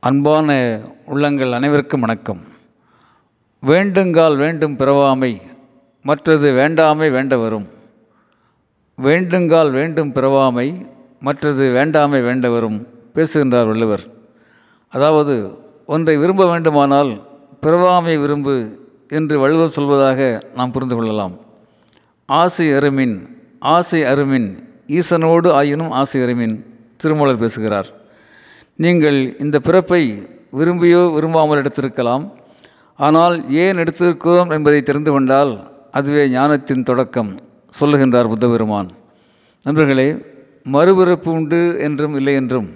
அன்பான உள்ளங்கள் அனைவருக்கும் வணக்கம். வேண்டுங்கால் வேண்டும் பிறவாமை மற்றது வேண்டாமை வேண்ட வரும். வேண்டுங்கால் வேண்டும் பிறவாமை மற்றது வேண்டாமை வேண்ட வரும் பேசுகின்றார் வள்ளுவர். அதாவது ஒன்றை விரும்ப வேண்டுமானால் பிறவாமை விரும்பு என்று வள்ளுவர் சொல்வதாக நாம் புரிந்து கொள்ளலாம். ஆசை அருமின் ஆசை அருமின் ஈசனோடு ஆயினும் ஆசை அருமின் திருமூலர் பேசுகிறார். நீங்கள் இந்த பிறப்பை விரும்பியோ விரும்பாமல் எடுத்திருக்கலாம். ஆனால் ஏன் எடுத்திருக்கிறோம் என்பதை தெரிந்து கொண்டால் அதுவே ஞானத்தின் தொடக்கம் சொல்லுகின்றார் புத்த பெருமான் நண்பர்களே மறுபிறப்பு உண்டு என்றும் இல்லை என்றும்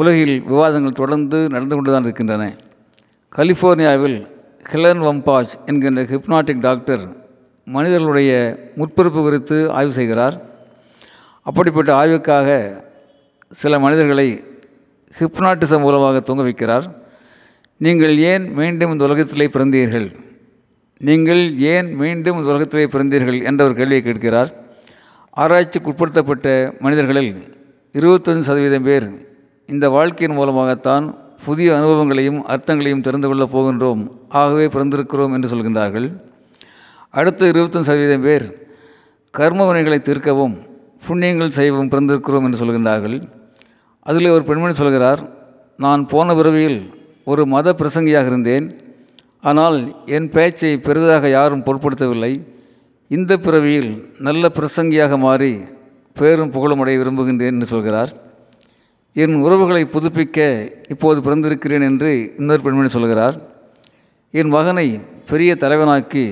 உலகில் விவாதங்கள் தொடர்ந்து நடந்து கொண்டு தான் இருக்கின்றன. கலிஃபோர்னியாவில் ஹிலன் வம்பாஜ் என்கின்ற ஹிப்னாட்டிக் டாக்டர் மனிதர்களுடைய முற்பிறப்பு குறித்து ஆய்வு செய்கிறார். அப்படிப்பட்ட ஆய்வுக்காக சில மனிதர்களை ஹிப்னாட்டிசம் மூலமாக தூங்க வைக்கிறார் நீங்கள் ஏன் மீண்டும் இந்த உலகத்திலே பிறந்தீர்கள்? நீங்கள் ஏன் மீண்டும் இந்த உலகத்திலே பிறந்தீர்கள் என்ற ஒரு கேள்வியை கேட்கிறார். ஆராய்ச்சிக்கு உட்படுத்தப்பட்ட மனிதர்களில் இருபத்தஞ்சு சதவீதம் பேர் இந்த வாழ்க்கையின் மூலமாகத்தான் புதிய அனுபவங்களையும் அர்த்தங்களையும் தெரிந்து கொள்ளப் போகின்றோம். ஆகவே பிறந்திருக்கிறோம் என்று சொல்கின்றார்கள். அடுத்த இருபத்தஞ்சு சதவீதம் பேர் கர்ம வினைகளை தீர்க்கவும் புண்ணியங்கள் செய்யவும் பிறந்திருக்கிறோம் என்று சொல்கின்றார்கள். அதில் ஒரு பெண்மணி சொல்கிறார் நான் போன பிறவியில் ஒரு மத பிரசங்கியாக இருந்தேன். ஆனால் என் பேச்சை பெரிதாக யாரும் பொருட்படுத்தவில்லை. இந்த பிறவியில் நல்ல பிரசங்கியாக மாறி பேரும் புகழுமடைய விரும்புகின்றேன் என்று சொல்கிறார். என் உறவுகளை புதுப்பிக்க இப்போது பிறந்திருக்கிறேன் என்று இன்னொரு பெண்மணி சொல்கிறார். என் மகனை பெரிய தலைவனாக்கி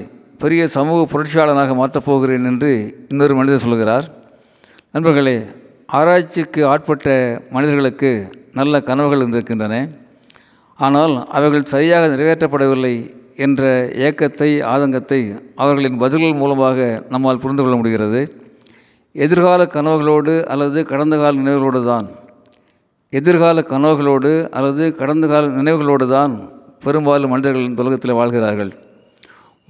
பெரிய சமூக புரட்சியாளனாக மாற்றப் போகிறேன் என்று இன்னொரு மனிதர் சொல்கிறார். நண்பர்களே ஆராய்ச்சிக்கு ஆட்பட்ட மனிதர்களுக்கு நல்ல கனவுகள் இருந்திருக்கின்றன. ஆனால் அவைகள் சரியாக நிறைவேற்றப்படவில்லை என்ற ஏக்கத்தை ஆதங்கத்தை அவர்களின் பதில்கள் மூலமாக நம்மால் புரிந்து கொள்ள முடிகிறது. எதிர்கால கனவுகளோடு அல்லது கடந்த கால நினைவுகளோடு தான். எதிர்கால கனவுகளோடு அல்லது கடந்த கால நினைவுகளோடு தான் பெரும்பாலும் மனிதர்கள் இந்த உலகத்தில் வாழ்கிறார்கள்.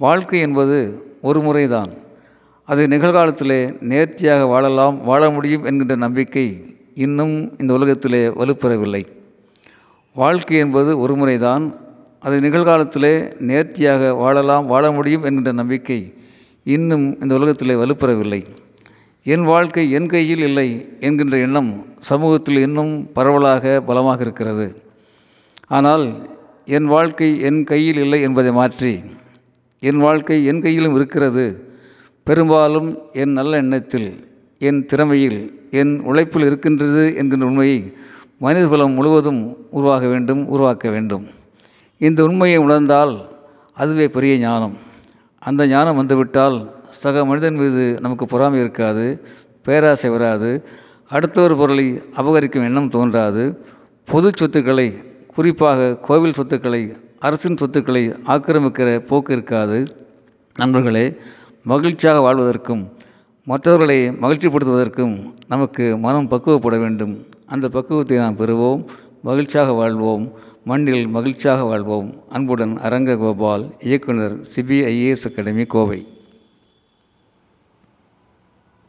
வாழ்க்கை என்பது ஒரு முறை தான். அது நிகழ்காலத்திலே நேர்த்தியாக வாழலாம் வாழ முடியும் என்கின்ற நம்பிக்கை இன்னும் இந்த உலகத்திலே வலுப்பெறவில்லை. வாழ்க்கை என்பது ஒரு முறைதான் அது நிகழ்காலத்திலே நேர்த்தியாக வாழலாம் வாழ முடியும் என்கின்ற நம்பிக்கை இன்னும் இந்த உலகத்திலே வலுப்பெறவில்லை. என் வாழ்க்கை என் கையில் இல்லை என்கின்ற எண்ணம் சமூகத்தில் இன்னும் பரவலாக பலமாக இருக்கிறது. ஆனால் என் வாழ்க்கை என் கையில் இல்லை என்பதை மாற்றி என் வாழ்க்கை என் கையிலும் இருக்கிறது பெரும்பாலும் என் நல்ல எண்ணத்தில் என் திறமையில் என் உழைப்பில் இருக்கின்றது என்கின்ற உண்மையை மனிதகுலம் முழுவதும் உருவாக வேண்டும் உருவாக்க வேண்டும். இந்த உண்மையை உணர்ந்தால் அதுவே பெரிய ஞானம். அந்த ஞானம் வந்துவிட்டால் சக மனிதன் மீது நமக்கு பொறாமை இருக்காது பேராசை வராது அடுத்தவர் பொருளை அபகரிக்கும் எண்ணம் தோன்றாது. பொது சொத்துக்களை குறிப்பாக கோவில் சொத்துக்களை அரசின் சொத்துக்களை ஆக்கிரமிக்கிற போக்கு இருக்காது. நண்பர்களே மகிழ்ச்சியாக வாழ்வதற்கும் மற்றவர்களை மகிழ்ச்சிப்படுத்துவதற்கும் நமக்கு மனம் பக்குவப்பட வேண்டும். அந்த பக்குவத்தை நாம் பெறுவோம் மகிழ்ச்சியாக வாழ்வோம் மண்ணில் மகிழ்ச்சியாக வாழ்வோம். அன்புடன் அரங்க கோபால் இயக்குனர் சிபிஐஏஎஸ் அகாடமி கோவை.